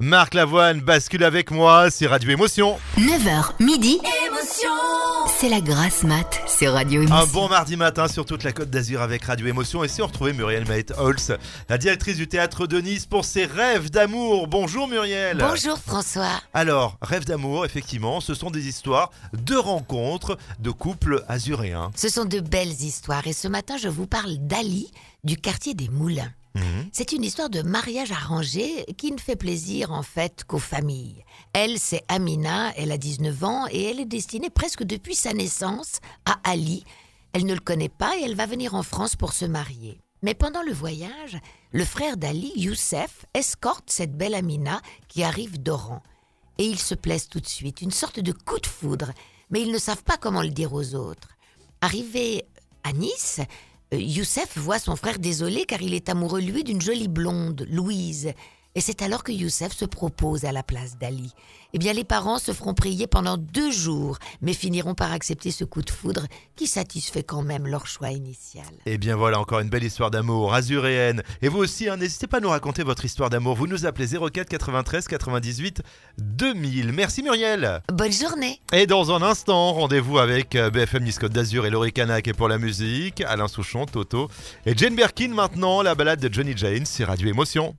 Marc Lavoine bascule avec moi, c'est Radio Émotion. 9h, midi. C'est la grasse mat, c'est Radio Émotion. Un bon mardi matin sur toute la côte d'Azur avec Radio Émotion. Et si on retrouvait Muriel Maët-Holz, la directrice du théâtre de Nice, pour ses rêves d'amour. Bonjour Muriel. Bonjour François. Alors, rêves d'amour, effectivement, ce sont des histoires de rencontres de couples azuréens. Ce sont de belles histoires et ce matin je vous parle d'Ali du quartier des Moulins. Mhm. C'est une histoire de mariage arrangé qui ne fait plaisir en fait qu'aux familles. Elle, c'est Amina, elle a 19 ans et elle est destinée presque depuis sa naissance à Ali. Elle ne le connaît pas et elle va venir en France pour se marier. Mais pendant le voyage, le frère d'Ali, Youssef, escorte cette belle Amina qui arrive d'Oran. Et ils se plaisent tout de suite, une sorte de coup de foudre, mais ils ne savent pas comment le dire aux autres. Arrivé à Nice, Youssef voit son frère désolé car il est amoureux, lui, d'une jolie blonde, Louise. Et c'est alors que Youssef se propose à la place d'Ali. Eh bien, les parents se feront prier pendant deux jours, mais finiront par accepter ce coup de foudre qui satisfait quand même leur choix initial. Et bien voilà, encore une belle histoire d'amour azuréenne. Et vous aussi, hein, n'hésitez pas à nous raconter votre histoire d'amour. Vous nous appelez 04 93 98 2000. Merci Muriel. Bonne journée Et dans un instant, rendez-vous avec euh, BFM Nice Côte d'Azur et Laurie Canac et pour la musique, Alain Souchon, Toto et Jane Birkin maintenant, la balade de Johnny Jane sur Radio Émotion.